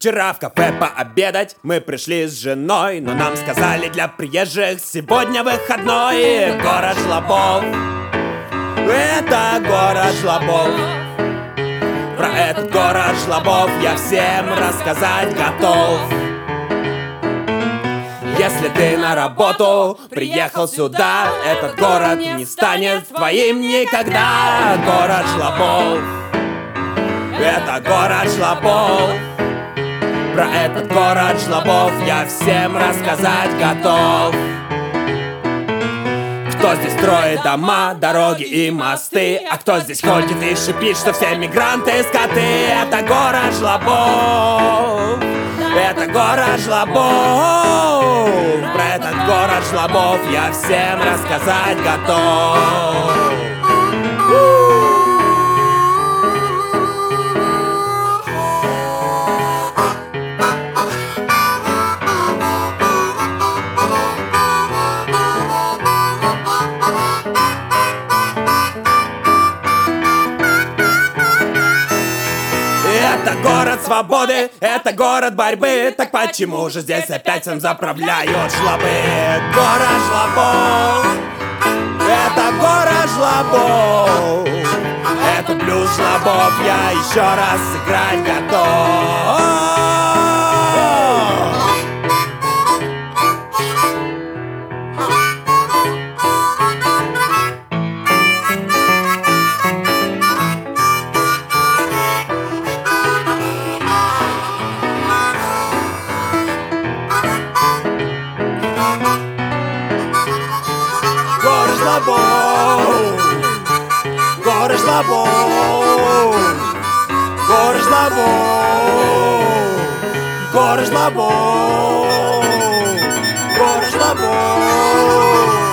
Вчера в кафе пообедать мы пришли с женой Но нам сказали для приезжих сегодня выходной. Город Жлобов. Это город Жлобов. Про этот город Жлобов я всем рассказать готов. Если ты на работу приехал сюда, этот город не станет твоим никогда. Город Шлапов, это город Шлапов. Про этот город Шлапов я всем рассказать готов. Кто здесь строит дома, дороги и мосты? А кто здесь ходит и шипит, что все мигранты скоты? Это город Жлобов. Это город Жлобов. Про этот город Жлобов я всем рассказать готов Это город свободы, это город борьбы. Так почему же здесь опять всем заправляют шлабы? Город жлобов Это город жлобов. Это блюз жлобов Я еще раз сыграть готов Город жлобов Город жлобов Город жлобов Город жлобов Город жлобов